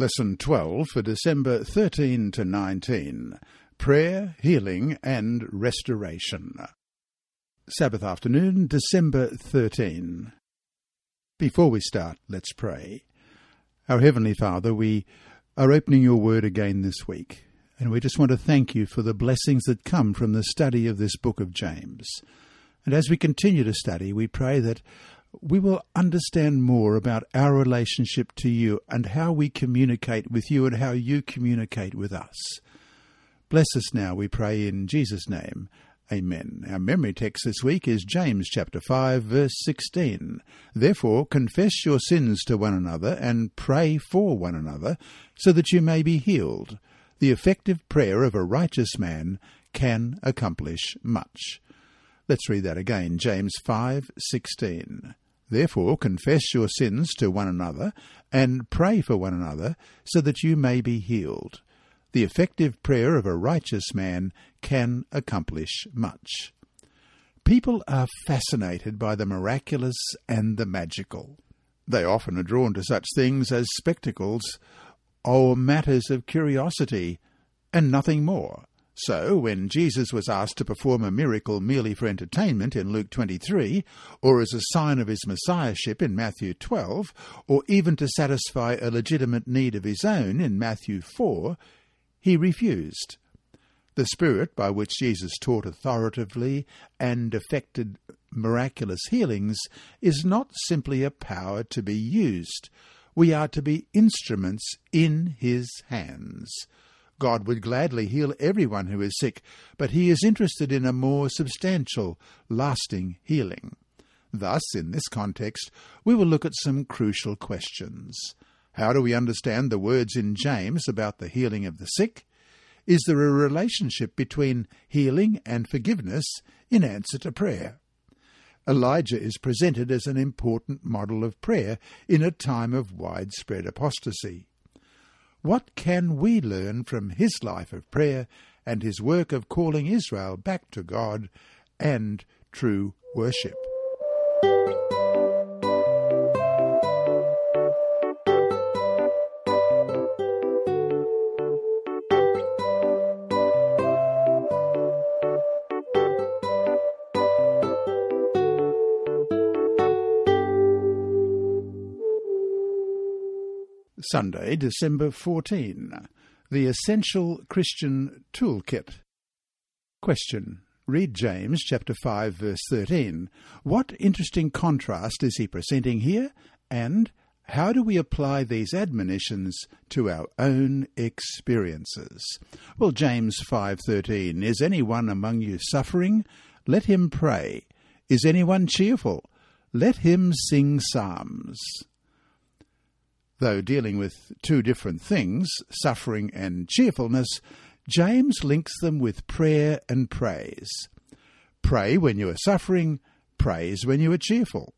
Lesson 12 for December 13 to 19 Prayer, Healing and Restoration. Sabbath afternoon, December 13. Before we start, let's pray. Our Heavenly Father, we are opening your word again this week, and we just want to thank you for the blessings that come from the study of this book of James. And as we continue to study, we pray that we will understand more about our relationship to you and how we communicate with you and how you communicate with us. Bless us now, we pray in Jesus' name. Amen. Our memory text this week is James chapter 5 verse 16. Therefore confess your sins to one another and pray for one another so that you may be healed. The effective prayer of a righteous man can accomplish much. Let's read that again. James 5:16. Therefore confess your sins to one another and pray for one another so that you may be healed. The effective prayer of a righteous man can accomplish much. People are fascinated by the miraculous and the magical. They often are drawn to such things as spectacles or matters of curiosity, and nothing more. So, when Jesus was asked to perform a miracle merely for entertainment in Luke 23, or as a sign of his messiahship in Matthew 12, or even to satisfy a legitimate need of his own in Matthew 4, he refused. The spirit by which Jesus taught authoritatively and effected miraculous healings is not simply a power to be used. We are to be instruments in his hands. God would gladly heal everyone who is sick, but he is interested in a more substantial, lasting healing. Thus, in this context, we will look at some crucial questions. How do we understand the words in James about the healing of the sick? Is there a relationship between healing and forgiveness in answer to prayer? Elijah is presented as an important model of prayer in a time of widespread apostasy. What can we learn from his life of prayer and his work of calling Israel back to God and true worship? Sunday, December 14. The Essential Christian Toolkit. Question. Read James chapter 5 verse 13. What interesting contrast is he presenting here and how do we apply these admonitions to our own experiences? Well, James 5:13 Is anyone among you suffering? Let him pray. Is anyone cheerful? Let him sing psalms. Though dealing with two different things, suffering and cheerfulness, James links them with prayer and praise. Pray when you are suffering, praise when you are cheerful.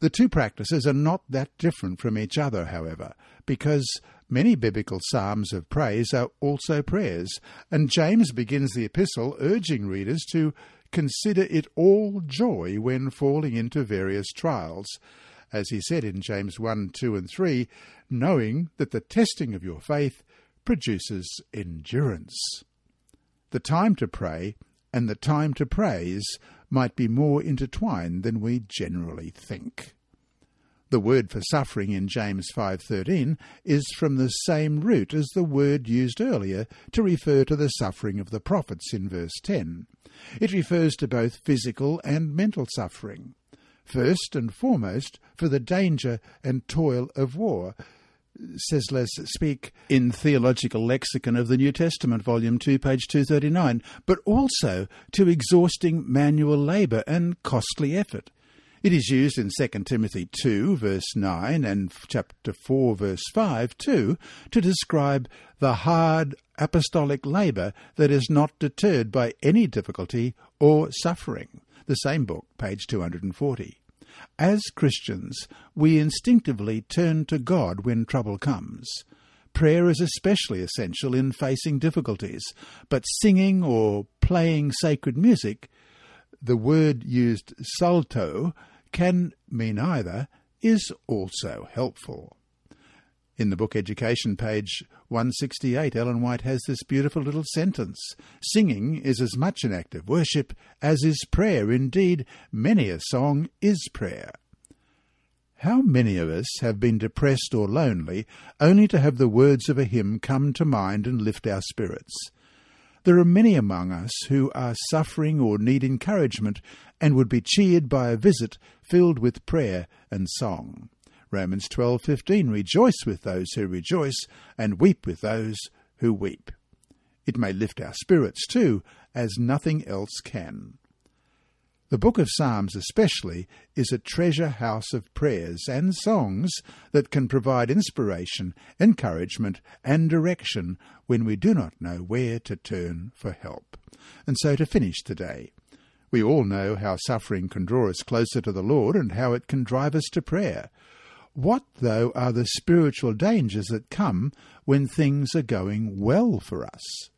The two practices are not that different from each other, however, because many biblical psalms of praise are also prayers, and James begins the epistle urging readers to consider it all joy when falling into various trials, as he said in James 1, 2, and 3, knowing that the testing of your faith produces endurance. The time to pray and the time to praise might be more intertwined than we generally think. The word for suffering in James 5:13 is from the same root as the word used earlier to refer to the suffering of the prophets in verse 10. It refers to both physical and mental suffering first and foremost for the danger and toil of war, says Ceslas Spicq in Theological Lexicon of the New Testament, Volume 2, page 239, but also to exhausting manual labour and costly effort. It is used in 2 Timothy 2, verse 9, and chapter 4, verse 5, too, to describe the hard apostolic labour that is not deterred by any difficulty or suffering the same book, page 240. As Christians, we instinctively turn to God when trouble comes. Prayer is especially essential in facing difficulties, but singing or playing sacred music, the word used psallo, can mean either, is also helpful. In the book Education, page 168, Ellen White has this beautiful little sentence Singing is as much an act of worship as is prayer. Indeed, many a song is prayer. How many of us have been depressed or lonely only to have the words of a hymn come to mind and lift our spirits? There are many among us who are suffering or need encouragement and would be cheered by a visit filled with prayer and song. Romans 12:15 Rejoice with those who rejoice and weep with those who weep. It may lift our spirits too, as nothing else can. The book of Psalms, especially, is a treasure house of prayers and songs that can provide inspiration, encouragement, and direction when we do not know where to turn for help. And so to finish today, we all know how suffering can draw us closer to the Lord and how it can drive us to prayer. What, though, are the spiritual dangers that come when things are going well for us?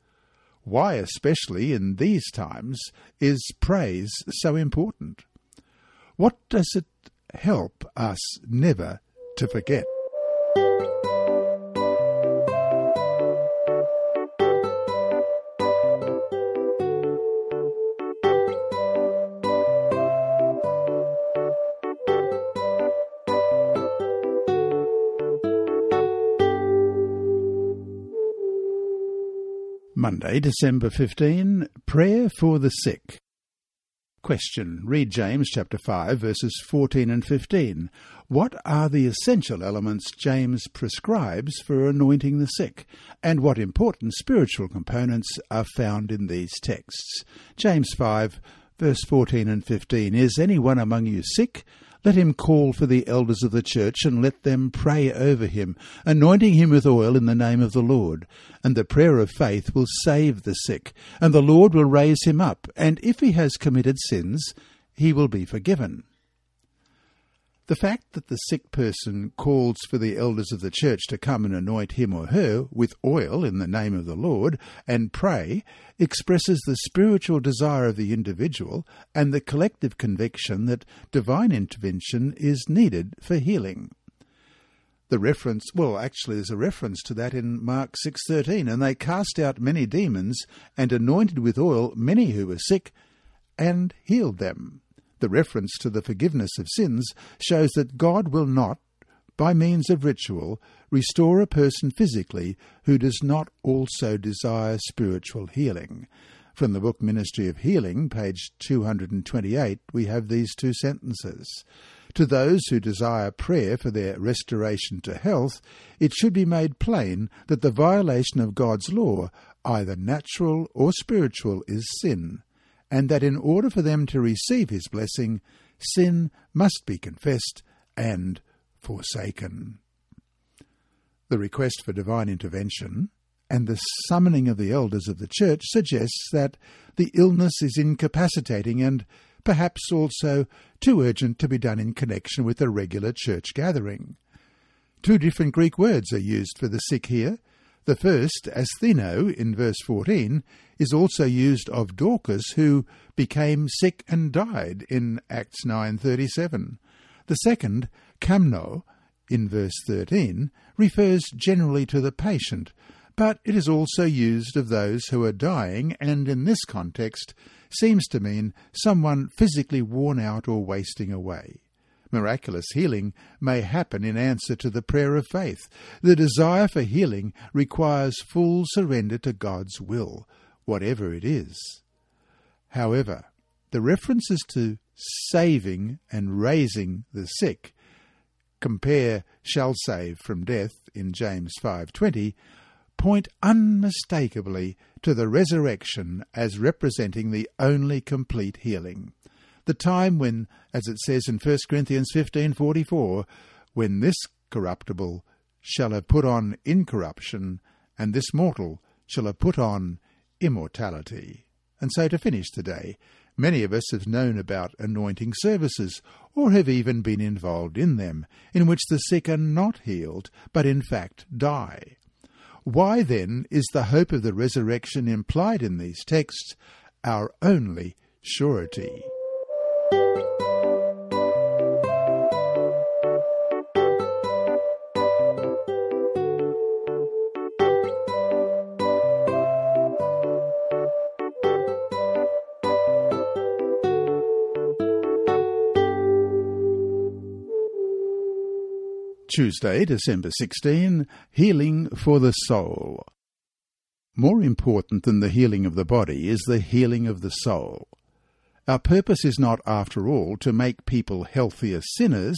Why, especially in these times, is praise so important? What does it help us never to forget? Monday, December 15, Prayer for the Sick. Question. Read James chapter 5 verses 14 and 15. What are the essential elements James prescribes for anointing the sick? And what important spiritual components are found in these texts? James 5 verse 14 and 15. Is anyone among you sick? Let him call for the elders of the church, and let them pray over him, anointing him with oil in the name of the Lord. And the prayer of faith will save the sick, and the Lord will raise him up, and if he has committed sins, he will be forgiven. The fact that the sick person calls for the elders of the church to come and anoint him or her with oil in the name of the Lord and pray expresses the spiritual desire of the individual and the collective conviction that divine intervention is needed for healing. The reference, well, actually, there's a reference to that in Mark 6:13, and they cast out many demons and anointed with oil many who were sick and healed them. The reference to the forgiveness of sins shows that God will not, by means of ritual, restore a person physically who does not also desire spiritual healing. From the book Ministry of Healing, page 228, we have these two sentences. To those who desire prayer for their restoration to health, it should be made plain that the violation of God's law, either natural or spiritual, is sin and that in order for them to receive his blessing, sin must be confessed and forsaken. The request for divine intervention and the summoning of the elders of the church suggests that the illness is incapacitating and perhaps also too urgent to be done in connection with a regular church gathering. Two different Greek words are used for the sick here, the first, astheno, in verse 14, is also used of Dorcas, who became sick and died in Acts 9.37. The second, kamno, in verse 13, refers generally to the patient, but it is also used of those who are dying, and in this context seems to mean someone physically worn out or wasting away. Miraculous healing may happen in answer to the prayer of faith. The desire for healing requires full surrender to God's will, whatever it is. However, the references to saving and raising the sick compare shall save from death in James 5:20 point unmistakably to the resurrection as representing the only complete healing the time when, as it says in 1 Corinthians 15:44, when this corruptible shall have put on incorruption, and this mortal shall have put on immortality. And so to finish today, many of us have known about anointing services, or have even been involved in them, in which the sick are not healed, but in fact die. Why then is the hope of the resurrection implied in these texts our only surety? Tuesday, December 16, Healing for the Soul. More important than the healing of the body is the healing of the soul. Our purpose is not, after all, to make people healthier sinners,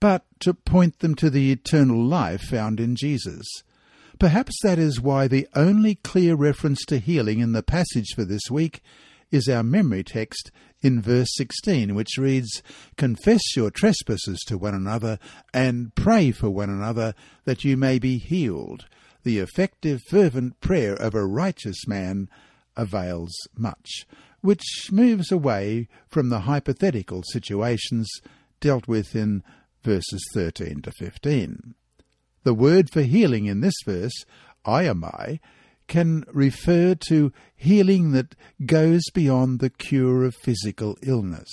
but to point them to the eternal life found in Jesus. Perhaps that is why the only clear reference to healing in the passage for this week is our memory text in verse 16, which reads, Confess your trespasses to one another and pray for one another that you may be healed. The effective, fervent prayer of a righteous man avails much, which moves away from the hypothetical situations dealt with in verses 13 to 15. The word for healing in this verse, iamai, can refer to healing that goes beyond the cure of physical illness.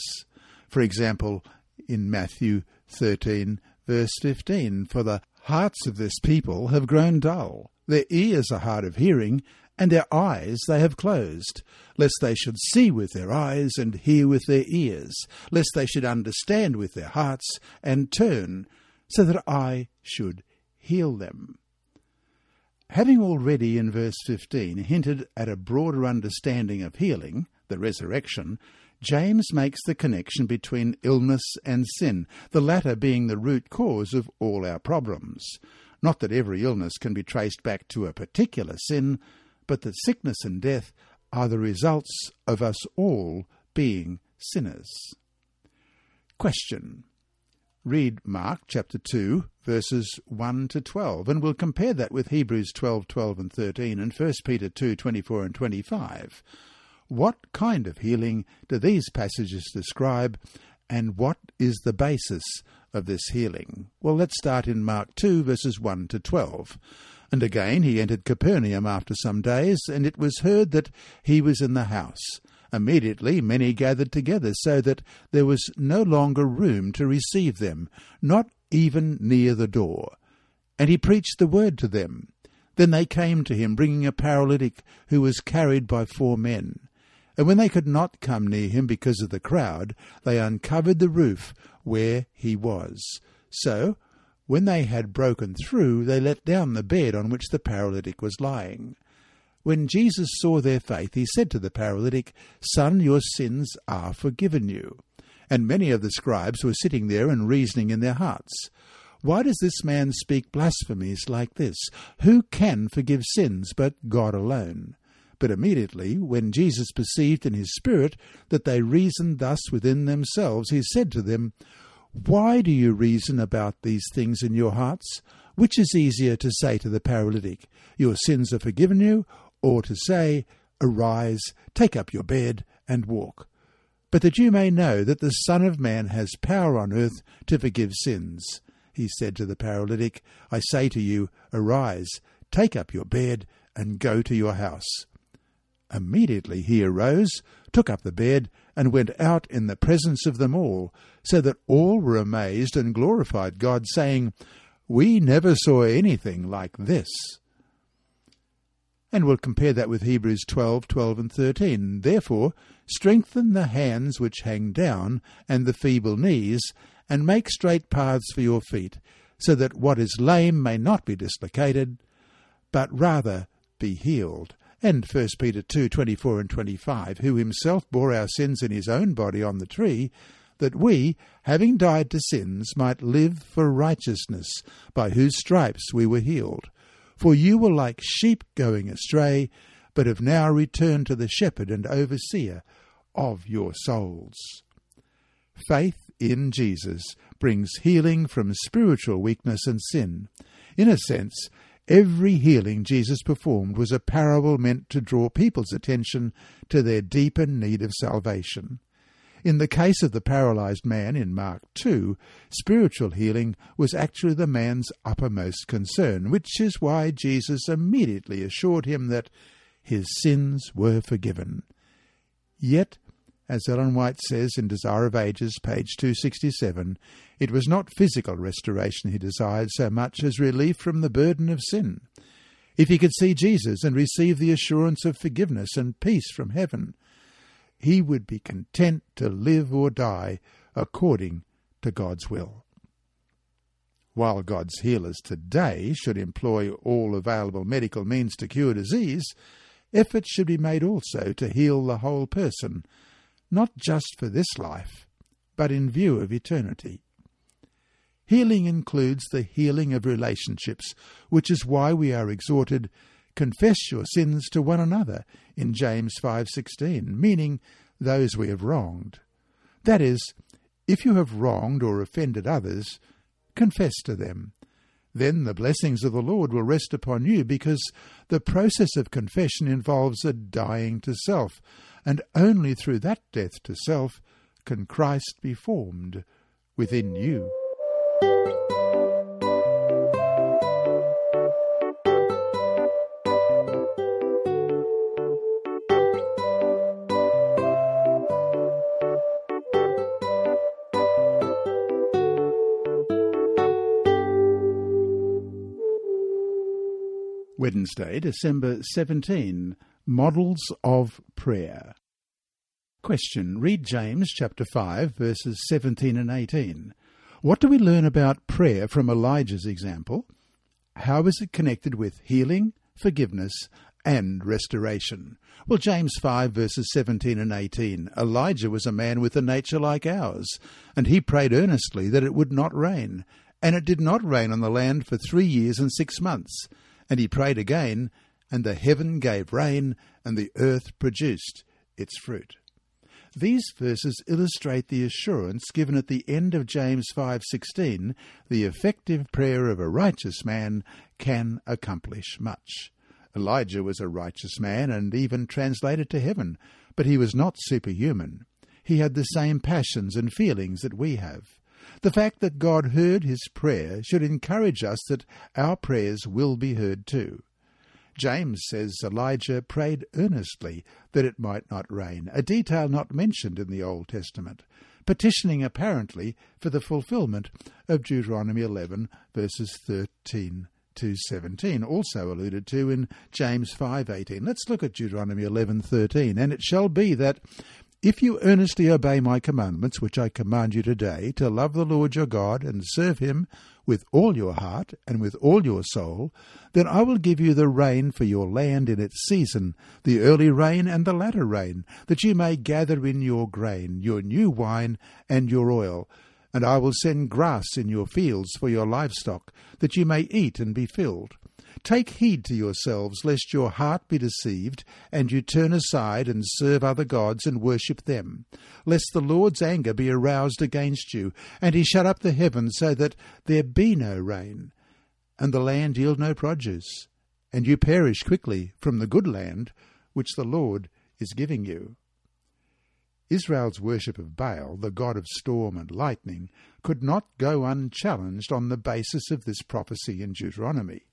For example, in Matthew 13, verse 15, For the hearts of this people have grown dull, their ears are hard of hearing, and their eyes they have closed, lest they should see with their eyes and hear with their ears, lest they should understand with their hearts and turn, so that I should heal them. Having already in verse 15 hinted at a broader understanding of healing, the resurrection, James makes the connection between illness and sin, the latter being the root cause of all our problems. Not that every illness can be traced back to a particular sin, but that sickness and death are the results of us all being sinners. Question. Read Mark chapter 2, verses 1 to 12, and we'll compare that with Hebrews 12, 12 and 13 and 1 Peter 2, 24 and 25. What kind of healing do these passages describe, and what is the basis of this healing? Well, let's start in Mark 2, verses 1 to 12. And again he entered Capernaum after some days, and it was heard that he was in the house. Immediately many gathered together, so that there was no longer room to receive them, not even near the door. And he preached the word to them. Then they came to him, bringing a paralytic who was carried by four men. And when they could not come near him because of the crowd, they uncovered the roof where he was. So, when they had broken through, they let down the bed on which the paralytic was lying. When Jesus saw their faith, he said to the paralytic, Son, your sins are forgiven you. And many of the scribes were sitting there and reasoning in their hearts, Why does this man speak blasphemies like this? Who can forgive sins but God alone? But immediately, when Jesus perceived in his spirit that they reasoned thus within themselves, he said to them, Why do you reason about these things in your hearts? Which is easier to say to the paralytic, Your sins are forgiven you, or to say, Arise, take up your bed, and walk. But that you may know that the Son of Man has power on earth to forgive sins. He said to the paralytic, I say to you, Arise, take up your bed, and go to your house. Immediately he arose, took up the bed, and went out in the presence of them all, so that all were amazed and glorified God, saying, We never saw anything like this. And we'll compare that with Hebrews 12, 12 and 13. Therefore, strengthen the hands which hang down, and the feeble knees, and make straight paths for your feet, so that what is lame may not be dislocated, but rather be healed. And 1 Peter 2, 24 and 25, who himself bore our sins in his own body on the tree, that we, having died to sins, might live for righteousness, by whose stripes we were healed. For you were like sheep going astray, but have now returned to the shepherd and overseer of your souls. Faith in Jesus brings healing from spiritual weakness and sin. In a sense, every healing Jesus performed was a parable meant to draw people's attention to their deeper need of salvation. In the case of the paralyzed man in Mark 2, spiritual healing was actually the man's uppermost concern, which is why Jesus immediately assured him that his sins were forgiven. Yet, as Ellen White says in Desire of Ages, page 267, it was not physical restoration he desired so much as relief from the burden of sin. If he could see Jesus and receive the assurance of forgiveness and peace from heaven, he would be content to live or die according to God's will. While God's healers today should employ all available medical means to cure disease, efforts should be made also to heal the whole person, not just for this life, but in view of eternity. Healing includes the healing of relationships, which is why we are exhorted confess your sins to one another in James 5:16, meaning those we have wronged. That is, if you have wronged or offended others, confess to them. Then the blessings of the Lord will rest upon you because the process of confession involves a dying to self, and only through that death to self can Christ be formed within you. Wednesday, December 17. Models of Prayer. Question. Read James chapter 5 verses 17 and 18. What do we learn about prayer from Elijah's example? How is it connected with healing, forgiveness, and restoration? Well, James 5 verses 17 and 18. Elijah was a man with a nature like ours, and he prayed earnestly that it would not rain. And it did not rain on the land for three years and six months. And he prayed again, and the heaven gave rain, and the earth produced its fruit. These verses illustrate the assurance given at the end of James 5:16, the effective prayer of a righteous man can accomplish much. Elijah was a righteous man and even translated to heaven, but he was not superhuman. He had the same passions and feelings that we have. The fact that God heard his prayer should encourage us that our prayers will be heard too. James says Elijah prayed earnestly that it might not rain, a detail not mentioned in the Old Testament, petitioning apparently for the fulfillment of Deuteronomy 11 verses 13 to 17, also alluded to in James 5:18. Let's look at Deuteronomy 11:13. And it shall be that if you earnestly obey my commandments, which I command you today, to love the Lord your God and serve him with all your heart and with all your soul, then I will give you the rain for your land in its season, the early rain and the latter rain, that you may gather in your grain, your new wine, and your oil. And I will send grass in your fields for your livestock, that you may eat and be filled. Take heed to yourselves, lest your heart be deceived, and you turn aside and serve other gods and worship them, lest the Lord's anger be aroused against you, and he shut up the heavens so that there be no rain, and the land yield no produce, and you perish quickly from the good land which the Lord is giving you. Israel's worship of Baal, the god of storm and lightning, could not go unchallenged on the basis of this prophecy in Deuteronomy.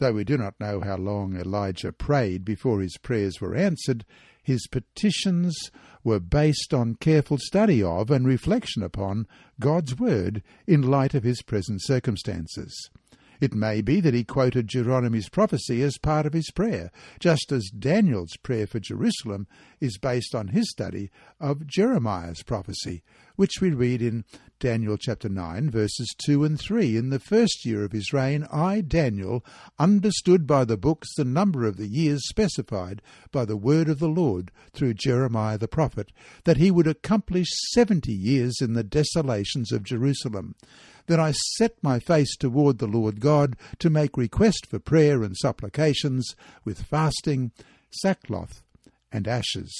Though we do not know how long Elijah prayed before his prayers were answered, his petitions were based on careful study of and reflection upon God's Word in light of his present circumstances. It may be that he quoted Deuteronomy's prophecy as part of his prayer, just as Daniel's prayer for Jerusalem is based on his study of Jeremiah's prophecy, which we read in Daniel chapter 9, verses 2 and 3. In the first year of his reign, I, Daniel, understood by the books the number of the years specified by the word of the Lord through Jeremiah the prophet, that he would accomplish seventy years in the desolations of Jerusalem. Then I set my face toward the Lord God to make request for prayer and supplications with fasting, sackcloth, and ashes.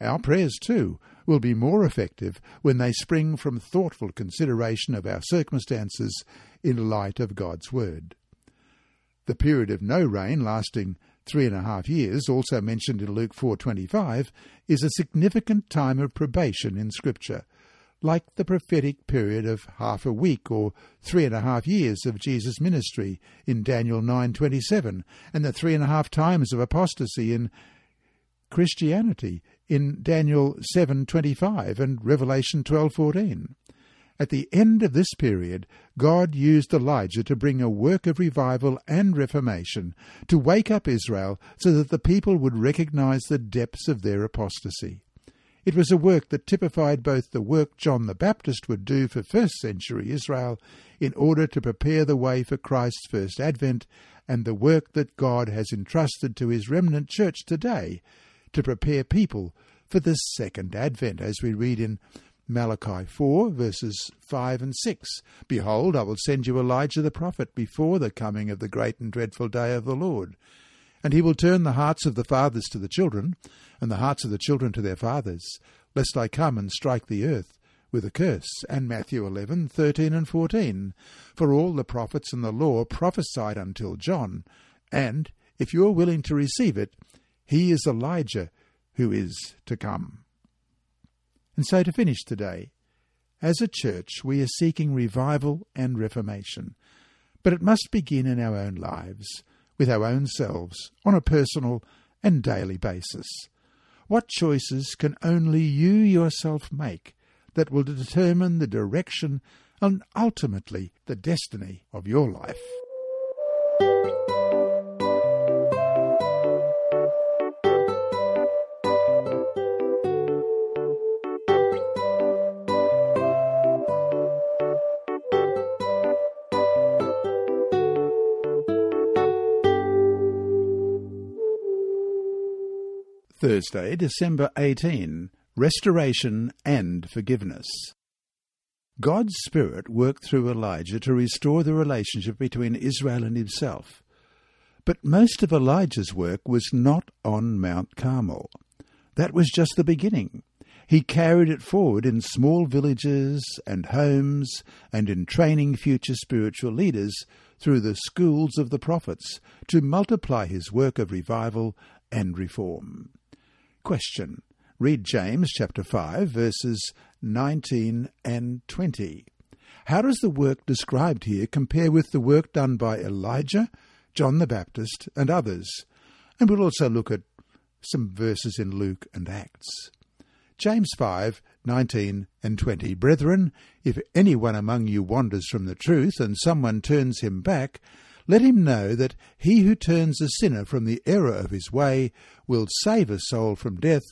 Our prayers, too, will be more effective when they spring from thoughtful consideration of our circumstances in light of God's Word. The period of no rain lasting three and a half years, also mentioned in Luke 4.25, is a significant time of probation in Scripture, like the prophetic period of half a week or three and a half years of Jesus' ministry in Daniel 9.27, and the three and a half times of apostasy in Christianity in Daniel 7:25 and Revelation 12:14. At the end of this period, God used Elijah to bring a work of revival and reformation, to wake up Israel so that the people would recognize the depths of their apostasy. It was a work that typified both the work John the Baptist would do for first century Israel in order to prepare the way for Christ's first advent, and the work that God has entrusted to his remnant church today to prepare people for the second advent, as we read in Malachi 4, verses 5 and 6. Behold, I will send you Elijah the prophet before the coming of the great and dreadful day of the Lord. And he will turn the hearts of the fathers to the children, and the hearts of the children to their fathers, lest I come and strike the earth with a curse. And Matthew 11, 13 and 14. For all the prophets and the law prophesied until John, and, if you are willing to receive it, he is Elijah who is to come. And so to finish today, as a church we are seeking revival and reformation, but it must begin in our own lives, with our own selves, on a personal and daily basis. What choices can only you yourself make that will determine the direction and ultimately the destiny of your life? Thursday, December 18 Restoration and Forgiveness. God's Spirit worked through Elijah to restore the relationship between Israel and himself. But most of Elijah's work was not on Mount Carmel. That was just the beginning. He carried it forward in small villages and homes and in training future spiritual leaders through the schools of the prophets to multiply his work of revival and reform. Question. Read James chapter 5 verses 19 and 20. How does the work described here compare with the work done by Elijah, John the Baptist, and others? And we'll also look at some verses in Luke and Acts. James 5, 19 and 20. Brethren, if anyone among you wanders from the truth, and someone turns him back, let him know that he who turns a sinner from the error of his way will save a soul from death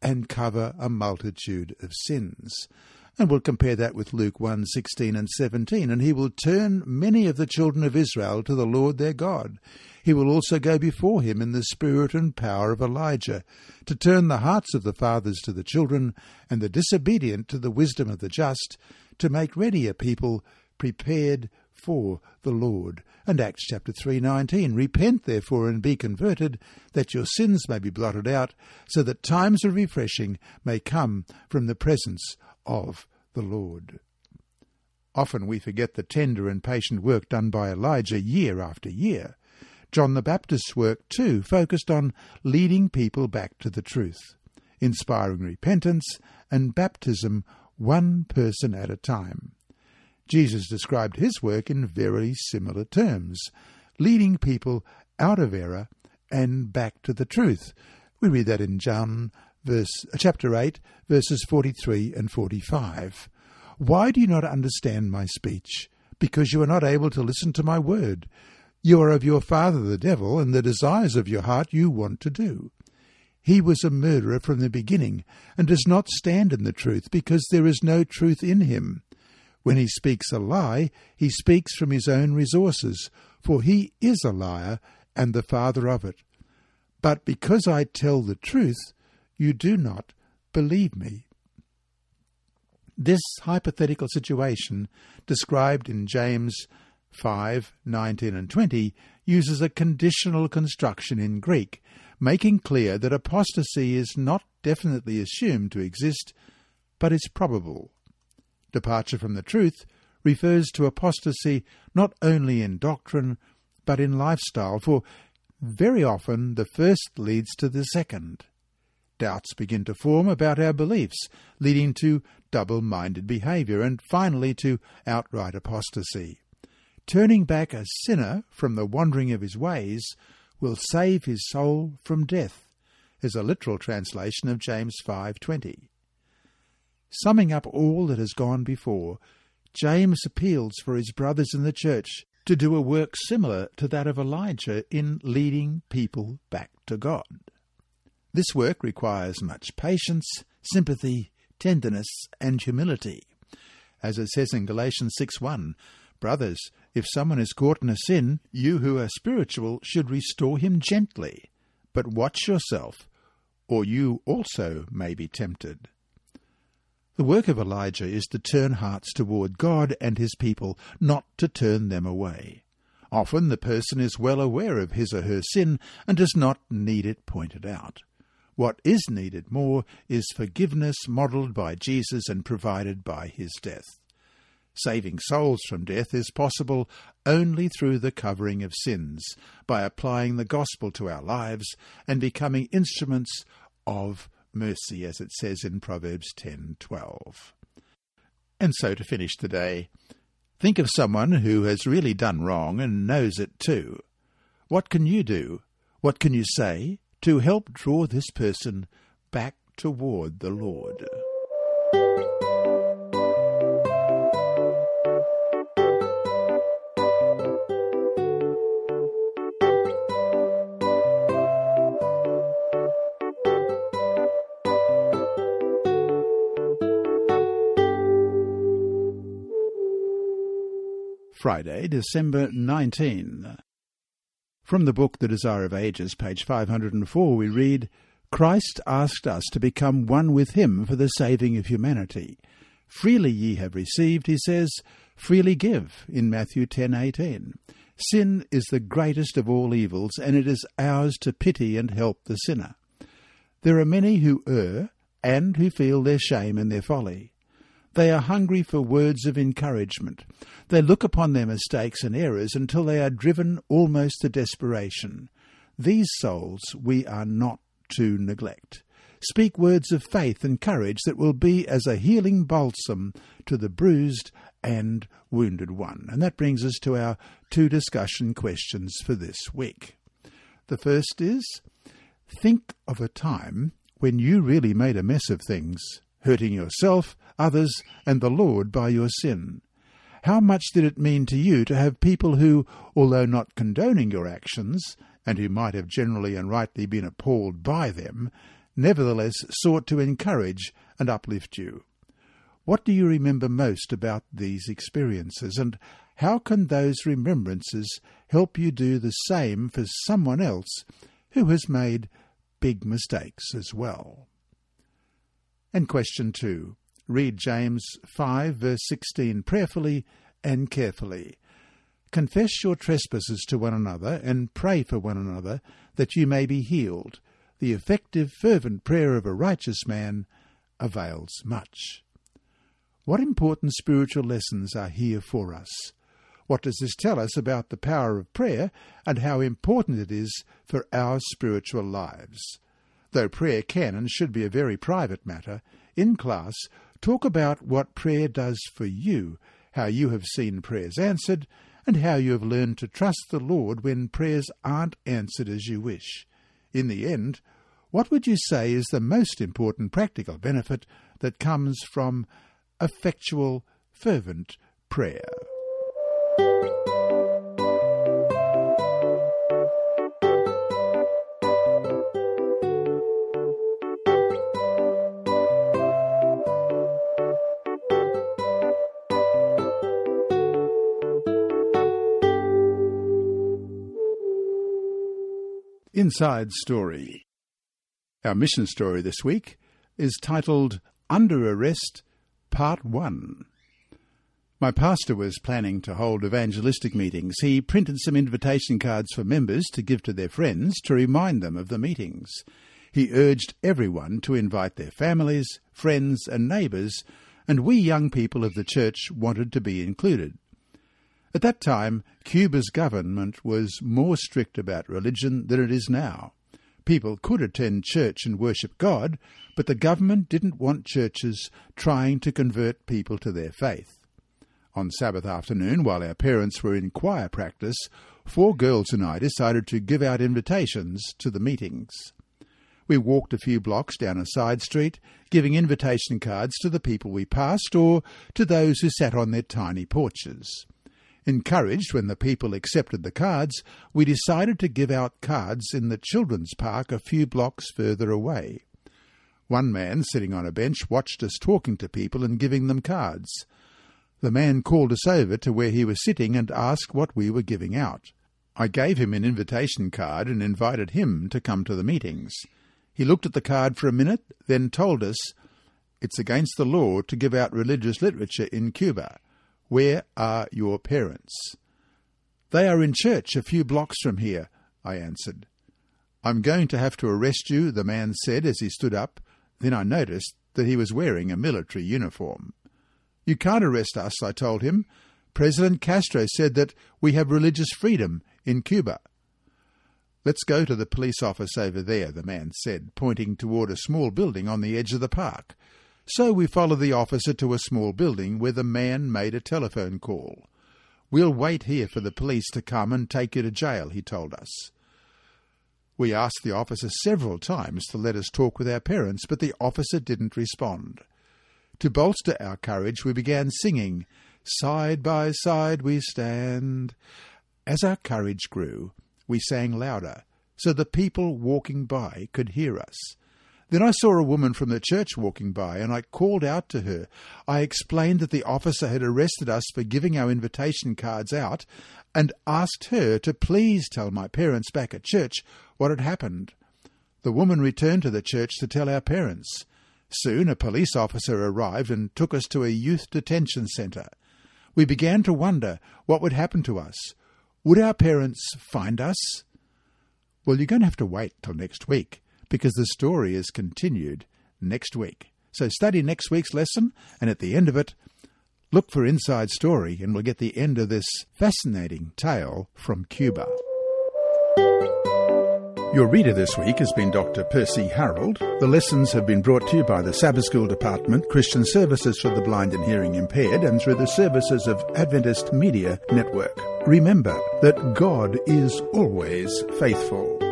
and cover a multitude of sins. And we'll compare that with Luke 1 16 and 17. And he will turn many of the children of Israel to the Lord their God. He will also go before him in the spirit and power of Elijah, to turn the hearts of the fathers to the children, and the disobedient to the wisdom of the just, to make ready a people prepared for the Lord. And Acts chapter 3:19 Repent therefore and be converted that your sins may be blotted out so that times of refreshing may come from the presence of the Lord. Often we forget the tender and patient work done by Elijah year after year. John the Baptist's work, too, focused on leading people back to the truth, inspiring repentance and baptism one person at a time. Jesus described his work in very similar terms, leading people out of error and back to the truth. We read that in John verse, uh, chapter 8, verses 43 and 45. Why do you not understand my speech? Because you are not able to listen to my word. You are of your father the devil, and the desires of your heart you want to do. He was a murderer from the beginning, and does not stand in the truth, because there is no truth in him. When he speaks a lie, he speaks from his own resources, for he is a liar and the father of it. But because I tell the truth, you do not believe me. This hypothetical situation, described in James 5, 19 and 20, uses a conditional construction in Greek, making clear that apostasy is not definitely assumed to exist, but is probable departure from the truth refers to apostasy not only in doctrine but in lifestyle, for very often the first leads to the second. Doubts begin to form about our beliefs, leading to double minded behaviour and finally to outright apostasy. Turning back a sinner from the wandering of his ways will save his soul from death, is a literal translation of James 5:20. Summing up all that has gone before, James appeals for his brothers in the church to do a work similar to that of Elijah in leading people back to God. This work requires much patience, sympathy, tenderness, and humility. As it says in Galatians 6 1, Brothers, if someone is caught in a sin, you who are spiritual should restore him gently. But watch yourself, or you also may be tempted. The work of Elijah is to turn hearts toward God and his people, not to turn them away. Often the person is well aware of his or her sin and does not need it pointed out. What is needed more is forgiveness modelled by Jesus and provided by his death. Saving souls from death is possible only through the covering of sins, by applying the gospel to our lives and becoming instruments of mercy, as it says in Proverbs 10:12. And so to finish the day, think of someone who has really done wrong and knows it too. What can you do? What can you say to help draw this person back toward the Lord? Friday, December 19. From the book The Desire of Ages, page 504, we read, Christ asked us to become one with him for the saving of humanity. Freely ye have received, he says, freely give, in Matthew 10:18. Sin is the greatest of all evils, and it is ours to pity and help the sinner. There are many who err, and who feel their shame and their folly. They are hungry for words of encouragement. They look upon their mistakes and errors until they are driven almost to desperation. These souls we are not to neglect. Speak words of faith and courage that will be as a healing balsam to the bruised and wounded one. And that brings us to our two discussion questions for this week. The first is Think of a time when you really made a mess of things hurting yourself, others, and the Lord by your sin. How much did it mean to you to have people who, although not condoning your actions, and who might have generally and rightly been appalled by them, nevertheless sought to encourage and uplift you? What do you remember most about these experiences, and how can those remembrances help you do the same for someone else who has made big mistakes as well? And question 2. Read James 5, verse 16 prayerfully and carefully. Confess your trespasses to one another and pray for one another that you may be healed. The effective, fervent prayer of a righteous man avails much. What important spiritual lessons are here for us? What does this tell us about the power of prayer and how important it is for our spiritual lives? Though prayer can and should be a very private matter, in class, talk about what prayer does for you, how you have seen prayers answered, and how you have learned to trust the Lord when prayers aren't answered as you wish. In the end, what would you say is the most important practical benefit that comes from effectual, fervent prayer? Inside Story. Our mission story this week is titled Under Arrest, Part 1. My pastor was planning to hold evangelistic meetings. He printed some invitation cards for members to give to their friends to remind them of the meetings. He urged everyone to invite their families, friends, and neighbours, and we young people of the church wanted to be included. At that time, Cuba's government was more strict about religion than it is now. People could attend church and worship God, but the government didn't want churches trying to convert people to their faith. On Sabbath afternoon, while our parents were in choir practice, four girls and I decided to give out invitations to the meetings. We walked a few blocks down a side street, giving invitation cards to the people we passed or to those who sat on their tiny porches. Encouraged when the people accepted the cards, we decided to give out cards in the children's park a few blocks further away. One man, sitting on a bench, watched us talking to people and giving them cards. The man called us over to where he was sitting and asked what we were giving out. I gave him an invitation card and invited him to come to the meetings. He looked at the card for a minute, then told us it's against the law to give out religious literature in Cuba. Where are your parents? They are in church a few blocks from here, I answered. I'm going to have to arrest you, the man said as he stood up. Then I noticed that he was wearing a military uniform. You can't arrest us, I told him. President Castro said that we have religious freedom in Cuba. Let's go to the police office over there, the man said, pointing toward a small building on the edge of the park. So we followed the officer to a small building where the man made a telephone call. We'll wait here for the police to come and take you to jail, he told us. We asked the officer several times to let us talk with our parents, but the officer didn't respond. To bolster our courage, we began singing, Side by side we stand. As our courage grew, we sang louder, so the people walking by could hear us. Then I saw a woman from the church walking by, and I called out to her. I explained that the officer had arrested us for giving our invitation cards out, and asked her to please tell my parents back at church what had happened. The woman returned to the church to tell our parents. Soon a police officer arrived and took us to a youth detention centre. We began to wonder what would happen to us. Would our parents find us? Well, you're going to have to wait till next week because the story is continued next week. So study next week's lesson, and at the end of it, look for Inside Story, and we'll get the end of this fascinating tale from Cuba. Your reader this week has been Dr. Percy Harold. The lessons have been brought to you by the Sabbath School Department, Christian Services for the Blind and Hearing Impaired, and through the services of Adventist Media Network. Remember that God is always faithful.